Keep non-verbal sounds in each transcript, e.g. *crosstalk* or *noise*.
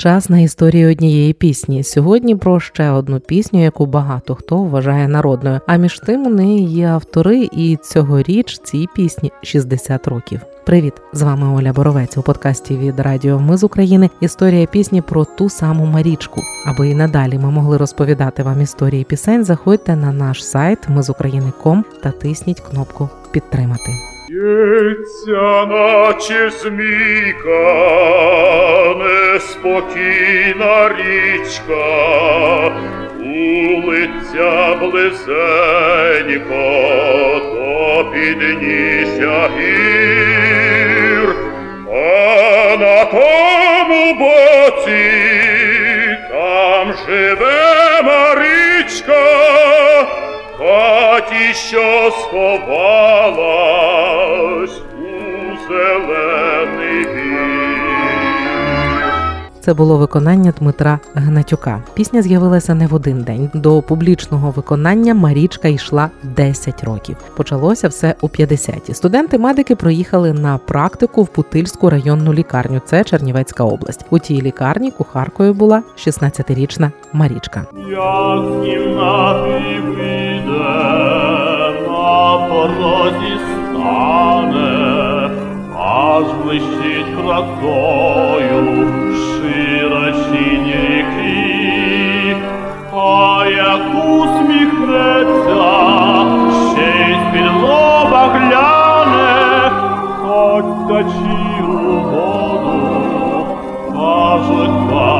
Час на історію однієї пісні. Сьогодні про ще одну пісню, яку багато хто вважає народною. А між тим у неї є автори, і цьогоріч цій пісні 60 років. Привіт, з вами Оля Боровець у подкасті від Радіо Ми з України. Історія пісні про ту саму Марічку. Аби і надалі ми могли розповідати вам історії пісень. Заходьте на наш сайт ми з України.ком та тисніть кнопку підтримати. Б'ється, наче змійка, неспокійна річка, улиця близенько до підніжжя гір, а на тому боці там живе Марічка, хаті, що сховалась Це було виконання Дмитра Гнатюка. Пісня з'явилася не в один день. До публічного виконання Марічка йшла 10 років. Почалося все у 50-ті. Студенти-медики проїхали на практику в Путильську районну лікарню. Це Чернівецька область. У тій лікарні кухаркою була 16-річна Марічка. Як з кімнати вийде, на порозі стане, аж блищить красою як усміхнеться, ще й з-під лоба гляне, хоч тачі у воду, кажуть.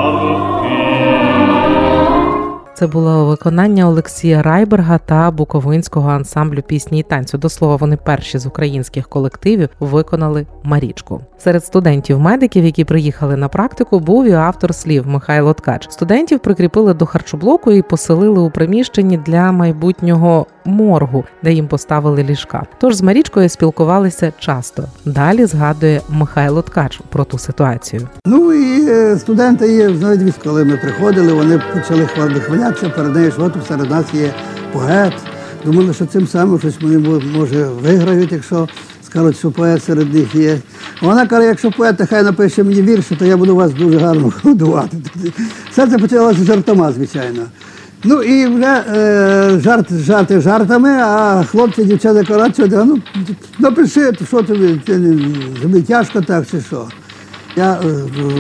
Це було виконання Олексія Райберга та Буковинського ансамблю пісні і танцю. До слова, вони перші з українських колективів виконали Марічку. Серед студентів-медиків, які приїхали на практику, був і автор слів Михайло Ткач. Студентів прикріпили до харчоблоку і поселили у приміщенні для майбутнього моргу, де їм поставили ліжка. Тож з Марічкою спілкувалися часто. Далі згадує Михайло Ткач про ту ситуацію. Ну і е, студенти є, навіть коли ми приходили, вони почали хвали- хвалятися перед нею, що от серед нас є поет. Думали, що цим самим щось вони може виграють, якщо скажуть, що поет серед них є. Вона каже, якщо поет, хай напише мені вірші, то я буду вас дуже гарно *laughs* годувати. Все це почалося жартома, звичайно. Ну і вже е, жарт, жарти жартами, а хлопці, дівчата кажуть, ну, напиши, що тобі, тобі тяжко так чи що. Я е,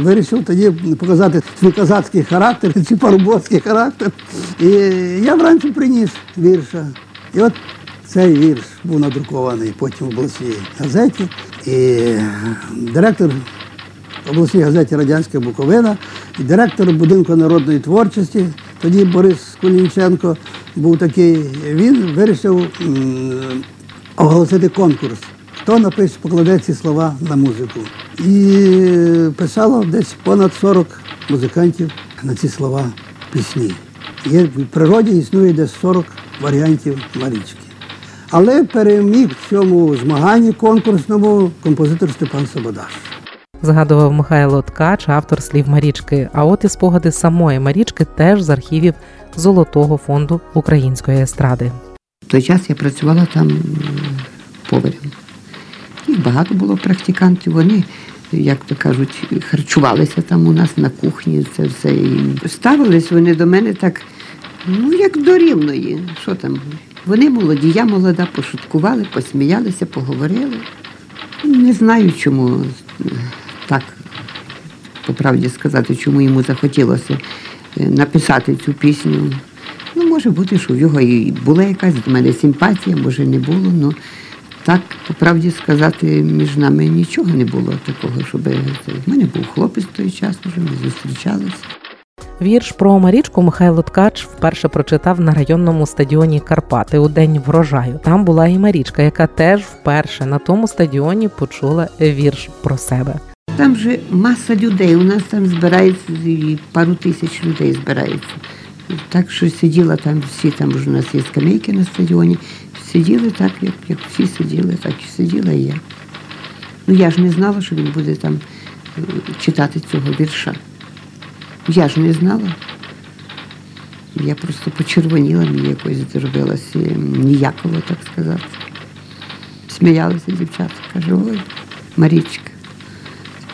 вирішив тоді показати свій козацький характер *laughs* чи парубоцький характер. І я вранці приніс вірша. І от цей вірш був надрукований потім в обласній газеті. І директор обласній газеті Радянська Буковина і директор будинку народної творчості, тоді Борис Кулінченко був такий. Він вирішив оголосити конкурс. Хто напише, покладе ці слова на музику. І писало десь понад 40 музикантів на ці слова пісні. Є, в природі існує десь 40 варіантів Марічки. Але переміг в цьому змаганні конкурсному композитор Степан Сободаш. Згадував Михайло Ткач, автор слів Марічки. А от і спогади самої Марічки теж з архівів Золотого фонду української естради. В той час я працювала там поварем. Їх багато було практикантів. Вони, як то кажуть, харчувалися там у нас на кухні. Це все. І ставились вони до мене так, ну як до рівної. Що там? Вони молоді, я молода, пошуткували, посміялися, поговорили. Не знаю, чому так, по правді сказати, чому йому захотілося е, написати цю пісню. Ну, може бути, що в його і була якась до мене симпатія, може не було. Ну так, по правді сказати, між нами нічого не було такого, щоб. В мене був хлопець в той час, вже ми зустрічалися. Вірш про Марічку Михайло Ткач вперше прочитав на районному стадіоні Карпати у день врожаю. Там була і Марічка, яка теж вперше на тому стадіоні почула вірш про себе. Там же маса людей. У нас там збирається і пару тисяч людей збирається. Так що сиділа там всі, там вже у нас є скамейки на стадіоні. Сиділи так, як, як всі сиділи, так і сиділа і я. Ну я ж не знала, що він буде там е, читати цього вірша. Я ж не знала. Я просто почервоніла, мені якось зробилося ніяково, так сказати. Сміялися дівчата. Каже, ой, Марічка,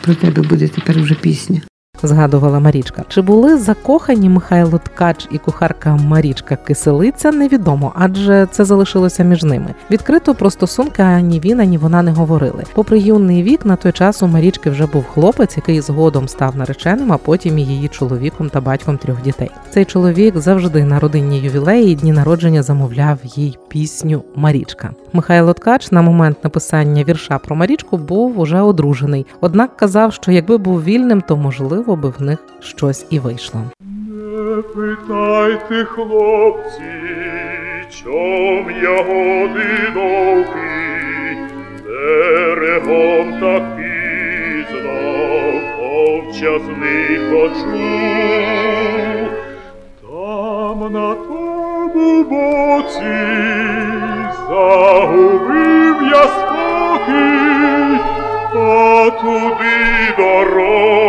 про тебе буде тепер вже пісня. Згадувала Марічка. Чи були закохані Михайло Ткач і кухарка Марічка Киселиця? Невідомо, адже це залишилося між ними. Відкрито про стосунки ані він, ані вона не говорили. Попри юний вік, на той час у Марічки вже був хлопець, який згодом став нареченим, а потім і її чоловіком та батьком трьох дітей. Цей чоловік завжди на родинні ювілеї і дні народження замовляв їй пісню Марічка. Михайло Ткач на момент написання вірша про Марічку був уже одружений. Однак казав, що якби був вільним, то можливо би в них щось і вийшло. Не питайте, хлопці, чом я одинокий, берегом так пізно, повчасний ходжу. Там на тому боці загубив я спокій, а туди дороги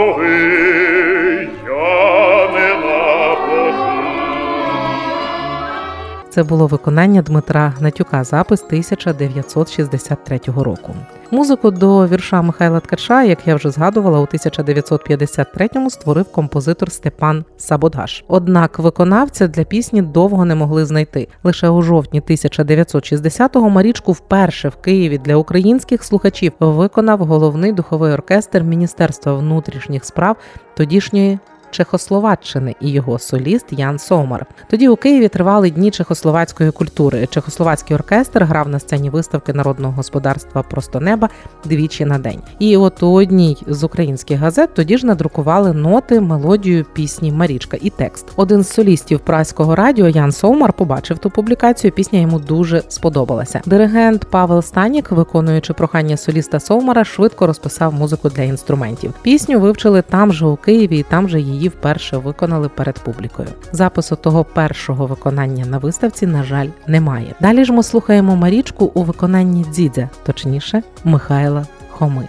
Це було виконання Дмитра Гнатюка, запис 1963 року. Музику до вірша Михайла Ткача, як я вже згадувала, у 1953-му створив композитор Степан Сабодгаш. Однак виконавця для пісні довго не могли знайти. Лише у жовтні 1960-го Марічку вперше в Києві для українських слухачів виконав головний духовий оркестр Міністерства внутрішніх справ тодішньої Чехословаччини і його соліст Ян Сомар. Тоді у Києві тривали дні чехословацької культури. Чехословацький оркестр грав на сцені виставки народного господарства Просто неба двічі на день. І от у одній з українських газет тоді ж надрукували ноти, мелодію пісні Марічка і текст. Один з солістів праського радіо Ян Сомар побачив ту публікацію. Пісня йому дуже сподобалася. Диригент Павел Станік, виконуючи прохання соліста Совмара, швидко розписав музику для інструментів. Пісню вивчили там же у Києві, і там же її вперше виконали перед публікою. Запису того першого виконання на виставці, на жаль, немає. Далі ж ми слухаємо Марічку у виконанні Дзідзя, точніше, Михайла Хоми.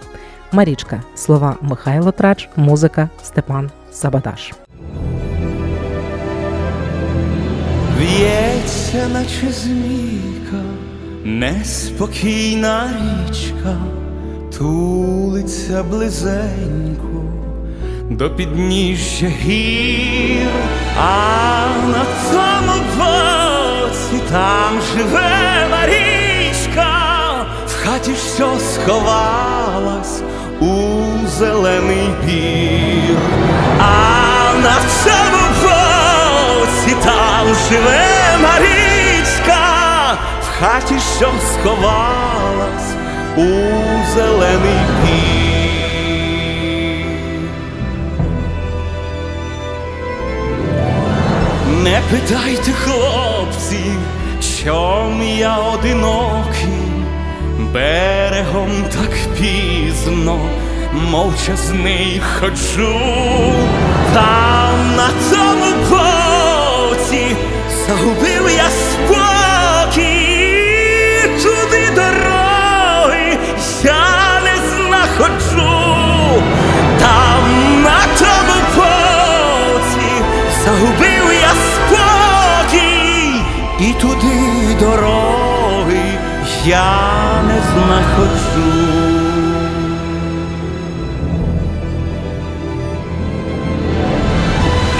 Марічка, слова Михайло Трач, музика Степан Сабадаш. В'ється, наче змійка, неспокійна річка, тулиться близенько до підніжжя гір, а на тому боці там живе Марічка, в хаті, що сховалась у зелений бір, а на цьому боці там живе Марічка, в хаті, що сховалась у зелений бір. Питайте, хлопці, чом я одинокий, берегом так пізно, мовчазний ходжу, там на тому боці загубив дороги я не знаходжу.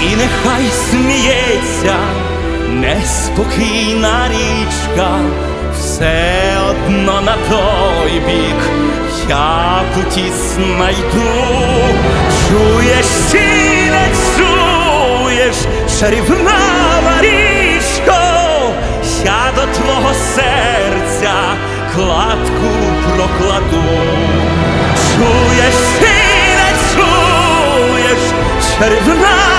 І нехай сміється неспокійна річка, все одно на той бік я путі знайду, чуєш чи не чуєш, чарівна Марічко, я до твого серця кладку прокладу, чуєш ти не чуєш, я